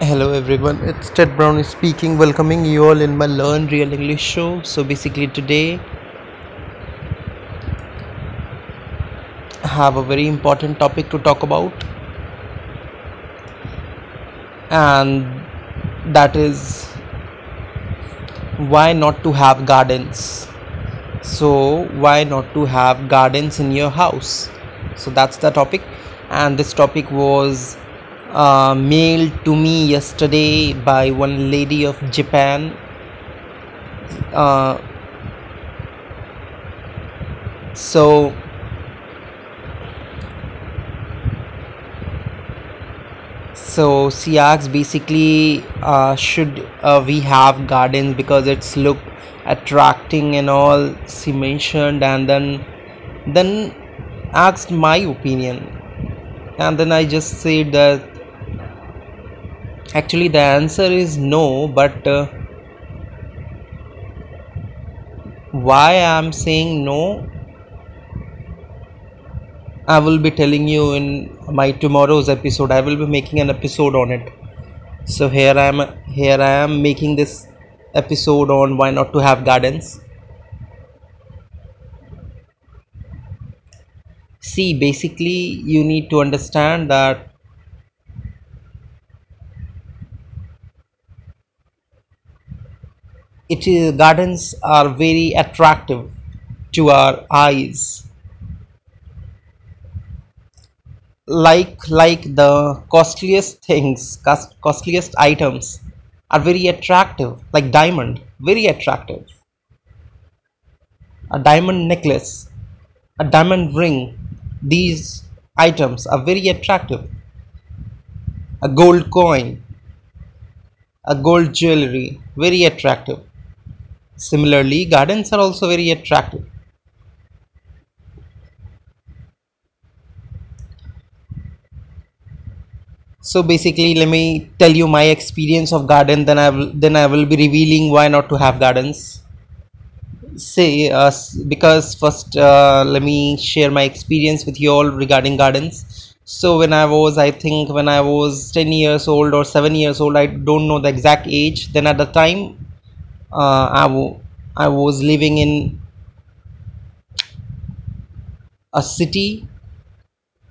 Hello everyone, it's Ted Brown speaking, welcoming you all in my Learn Real English show. So basically today I have a very important topic to talk about and that is why not to have gardens. So why not to have gardens in your house? So that's the topic and this topic was uh, mailed to me yesterday by one lady of Japan. Uh, so so she asks basically uh, should uh, we have gardens because it's look attracting and all she mentioned and then then asked my opinion and then i just said that actually the answer is no but uh, why i'm saying no i will be telling you in my tomorrow's episode. I will be making an episode on it. So here i am here i am making this episode on why not to have gardens. See basically you need to understand that it is gardens are very attractive to our eyes. Like like the costliest things cost, costliest items are very attractive like diamond very attractive. A diamond necklace a diamond ring these items are very attractive. A gold coin a gold jewelry very attractive similarly gardens are also very attractive. So basically let me tell you my experience of garden then i will then i will be revealing why not to have gardens. Say uh, because first uh, let me share my experience with you all regarding gardens. So when i was i think when i was 10 years old or 7 years old i don't know the exact age. Then at the time uh, I, w- I was living in a city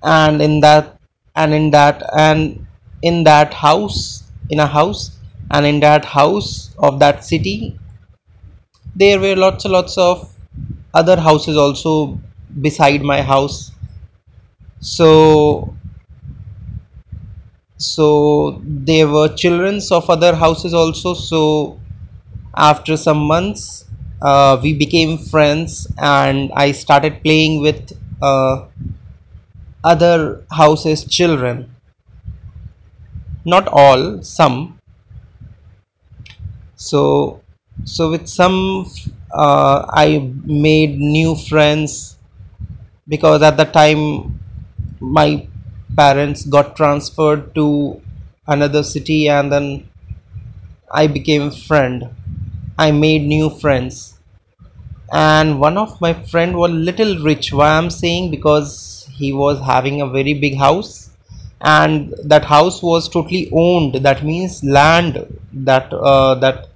and in that and in that and in that house in a house and in that house of that city there were lots and lots of other houses also beside my house. So so there were childrens of other houses also so after some months uh, we became friends and i started playing with uh, other houses children. Not all some. So so with some uh, i made new friends because at the time my parents got transferred to another city and then i became a friend i made new friends. And one of my friend was little rich why i'm saying because he was having a very big house. And that house was totally owned. That means land that uh, that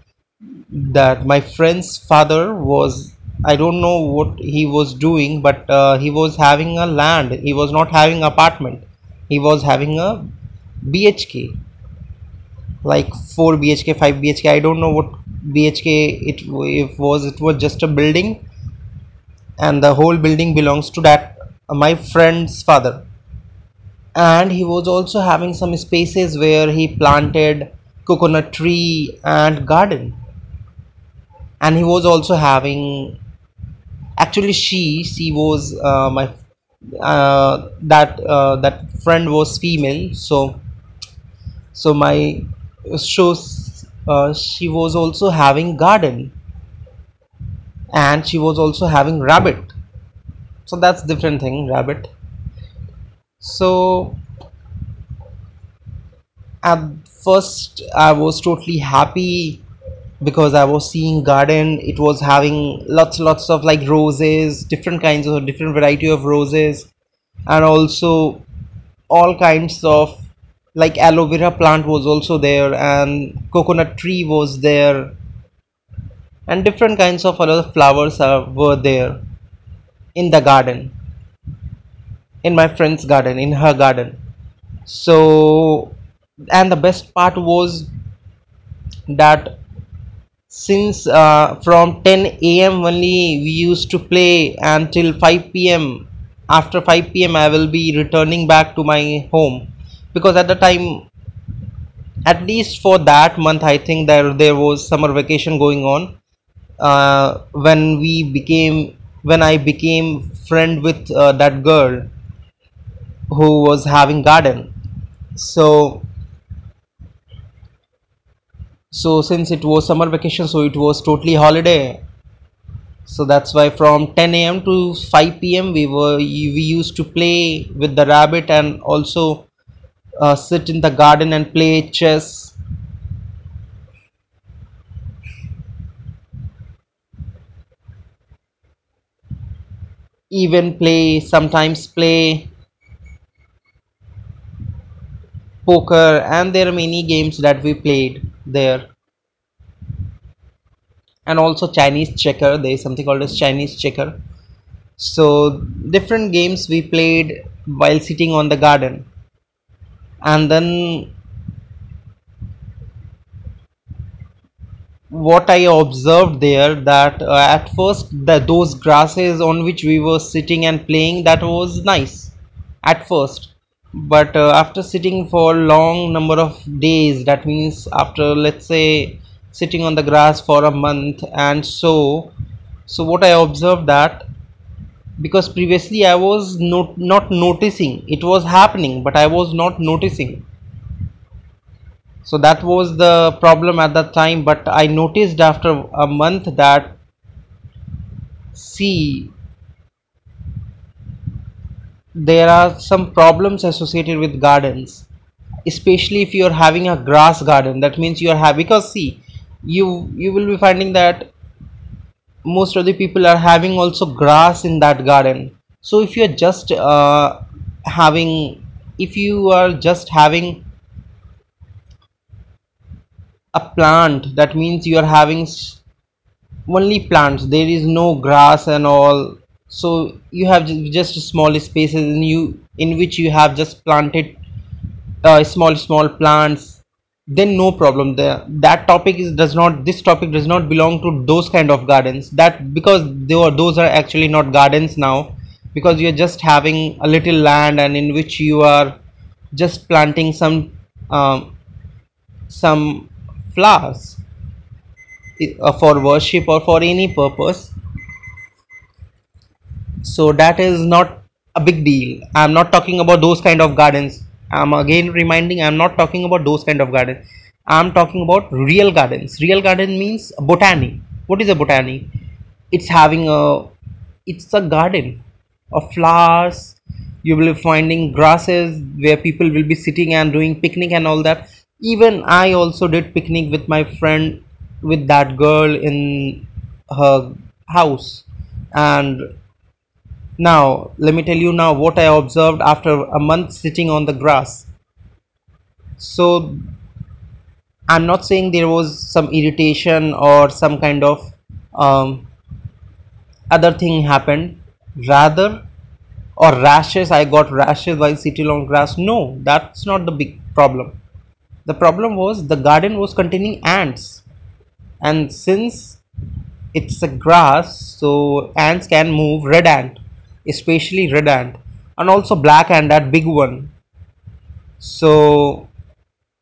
that my friend's father was i don't know what he was doing but uh, he was having a land. He was not having apartment. He was having a bhk like 4 bhk 5 bhk i don't know what bhk it, it was it was just a building and the whole building belongs to that uh, my friend's father. And he was also having some spaces where he planted coconut tree and garden. And he was also having actually she she was uh, my uh, that uh, that friend was female. So so my shows uh, she was also having garden. And she was also having rabbit. So that's different thing rabbit. So at first i was totally happy because i was seeing garden. It was having lots lots of like roses different kinds of different variety of roses. And also all kinds of like aloe vera plant was also there and coconut tree was there. And different kinds of other flowers are, were there in the garden in my friend's garden in her garden. So and the best part was that since uh, from 10 a.m only we used to play until 5 p.m after 5 p.m i will be returning back to my home because at the time at least for that month i think there there was summer vacation going on. Uh, when we became when i became friend with uh, that girl who was having garden. So so since it was summer vacation so it was totally holiday. So that's why from 10 a.m to 5 p.m we were we used to play with the rabbit and also uh, sit in the garden and play chess. Even play sometimes play poker and there are many games that we played there. And also chinese checker there is something called as chinese checker. So different games we played while sitting on the garden and then what i observed there that uh, at first the those grasses on which we were sitting and playing that was nice at first. But uh, after sitting for long number of days that means after let's say sitting on the grass for a month and so so what i observed that because previously i was not not noticing. It was happening but i was not noticing. So that was the problem at that time. But i noticed after a month that see there are some problems associated with gardens. Especially if you are having a grass garden that means you are having because see you you will be finding that most of the people are having also grass in that garden. So if you're just uh, having if you are just having a plant that means you are having only plants there is no grass and all. So you have just small spaces in you in which you have just planted uh, small small plants then no problem. There that topic is does not this topic does not belong to those kind of gardens. That because they are, those are actually not gardens now because you're just having a little land and in which you are just planting some um, some flowers uh, for worship or for any purpose. So that is not a big deal. I'm not talking about those kind of gardens i'm again reminding i'm not talking about those kind of gardens i'm talking about real gardens. Real garden means botany. What is a botany? It's having a it's a garden of flowers. You will be finding grasses where people will be sitting and doing picnic and all that. Even i also did picnic with my friend with that girl in her house. And now, let me tell you now what I observed after a month sitting on the grass. So, I'm not saying there was some irritation or some kind of um, other thing happened. Rather, or rashes, I got rashes while sitting on grass. No, that's not the big problem. The problem was the garden was containing ants, and since it's a grass, so ants can move. Red ant, especially red ant, and also black ant, that big one So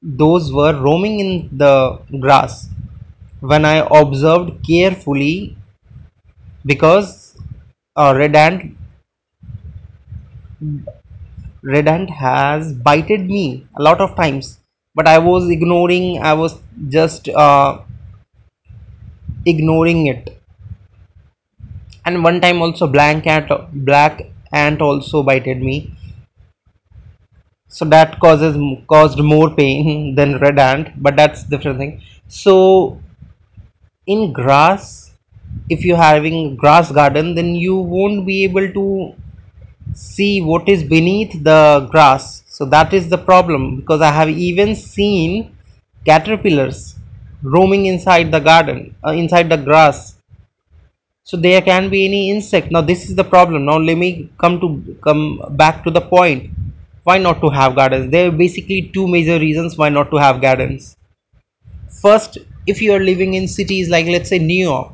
those were roaming in the grass. When I observed carefully, because uh, red ant red ant has bited me a lot of times, but I was ignoring. I was just uh, ignoring it. And one time also black ant black ant also bited me. So that causes caused more pain than red ant, but that's different thing. So in grass if you're having grass garden then you won't be able to see what is beneath the grass so that is the problem because i have even seen caterpillars roaming inside the garden uh, inside the grass so there can be any insect. Now this is the problem. Now let me come to come back to the point. Why not to have gardens? There are basically two major reasons why not to have gardens. First if you are living in cities like let's say new york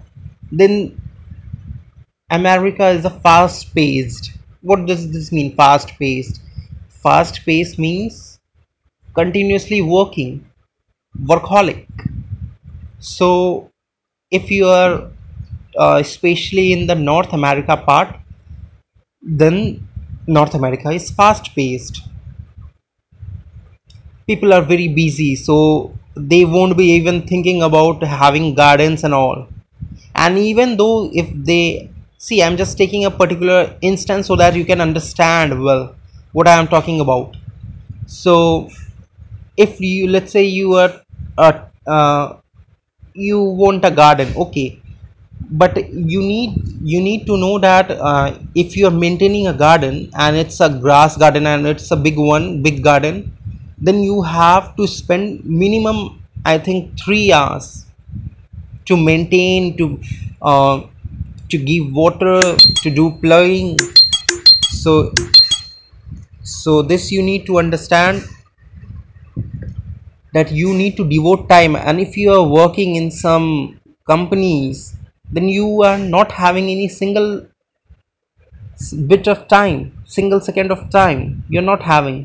then america is a fast paced what does this mean fast paced fast paced means continuously working workaholic. So if you are uh, especially in the north america part then north america is fast paced people are very busy so they won't be even thinking about having gardens and all. And even though if they see i'm just taking a particular instance so that you can understand well what i am talking about. So if you let's say you are uh, uh, you want a garden okay but you need you need to know that uh, if you are maintaining a garden and it's a grass garden and it's a big one big garden then you have to spend minimum i think 3 hours to maintain to uh, to give water to do plowing. So so this you need to understand that you need to devote time. And if you are working in some companies then you are not having any single bit of time single second of time you're not having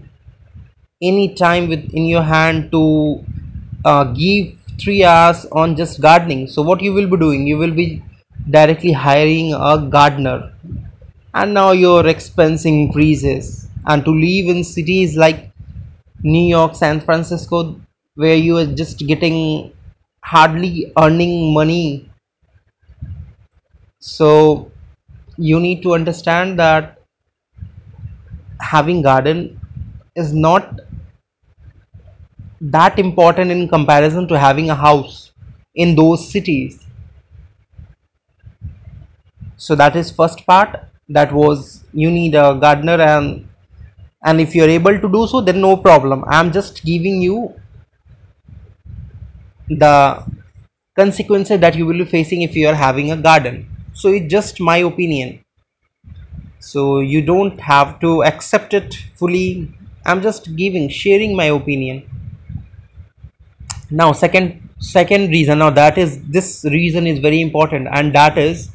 any time with in your hand to uh, give three hours on just gardening. So what you will be doing? You will be directly hiring a gardener. And now your expense increases. And to live in cities like new york san francisco where you are just getting hardly earning money so you need to understand that having garden is not that important in comparison to having a house in those cities. So that is first part that was you need a gardener and and if you're able to do so then no problem. I'm just giving you the consequences that you will be facing if you are having a garden so it's just my opinion. So you don't have to accept it fully. I'm just giving sharing my opinion. Now second second reason. Now that is this reason is very important. And that is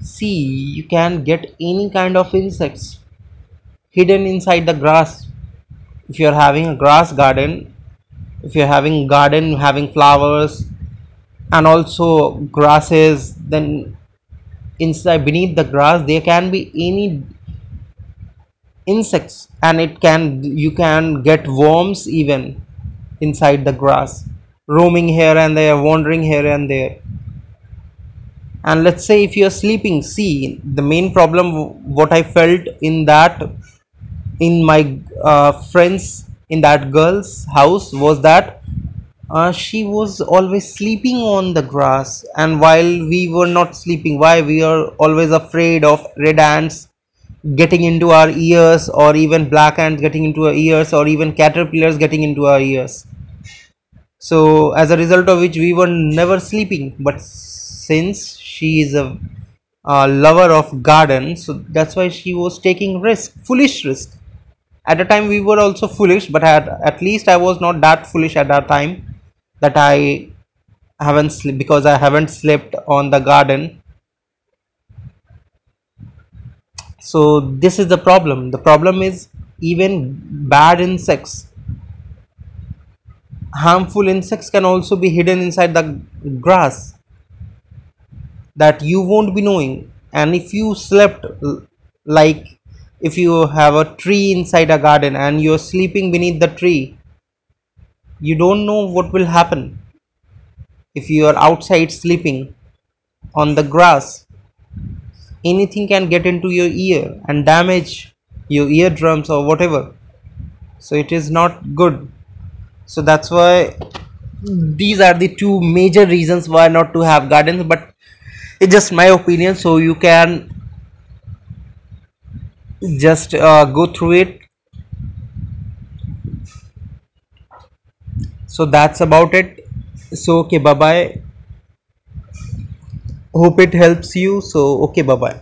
see you can get any kind of insects hidden inside the grass. If you're having a grass garden if you're having garden having flowers and also grasses then inside beneath the grass there can be any insects and it can you can get worms even inside the grass roaming here and there wandering here and there. And let's say if you're sleeping see the main problem what i felt in that in my uh, friends in that girl's house was that uh, she was always sleeping on the grass and while we were not sleeping why we are always afraid of red ants getting into our ears or even black ants getting into our ears or even caterpillars getting into our ears. So as a result of which we were never sleeping. But since she is a, a lover of garden so that's why she was taking risk foolish risk. At the time we were also foolish but at, at least i was not that foolish at that time that i haven't slept because i haven't slept on the garden. So this is the problem. The problem is even bad insects harmful insects can also be hidden inside the grass that you won't be knowing. And if you slept like if you have a tree inside a garden and you're sleeping beneath the tree you don't know what will happen if you are outside sleeping on the grass. Anything can get into your ear and damage your eardrums or whatever. So it is not good. So that's why these are the two major reasons why not to have gardens but it's just my opinion so you can just uh, go through it so that's about it. So okay bye bye hope it helps you. So okay bye bye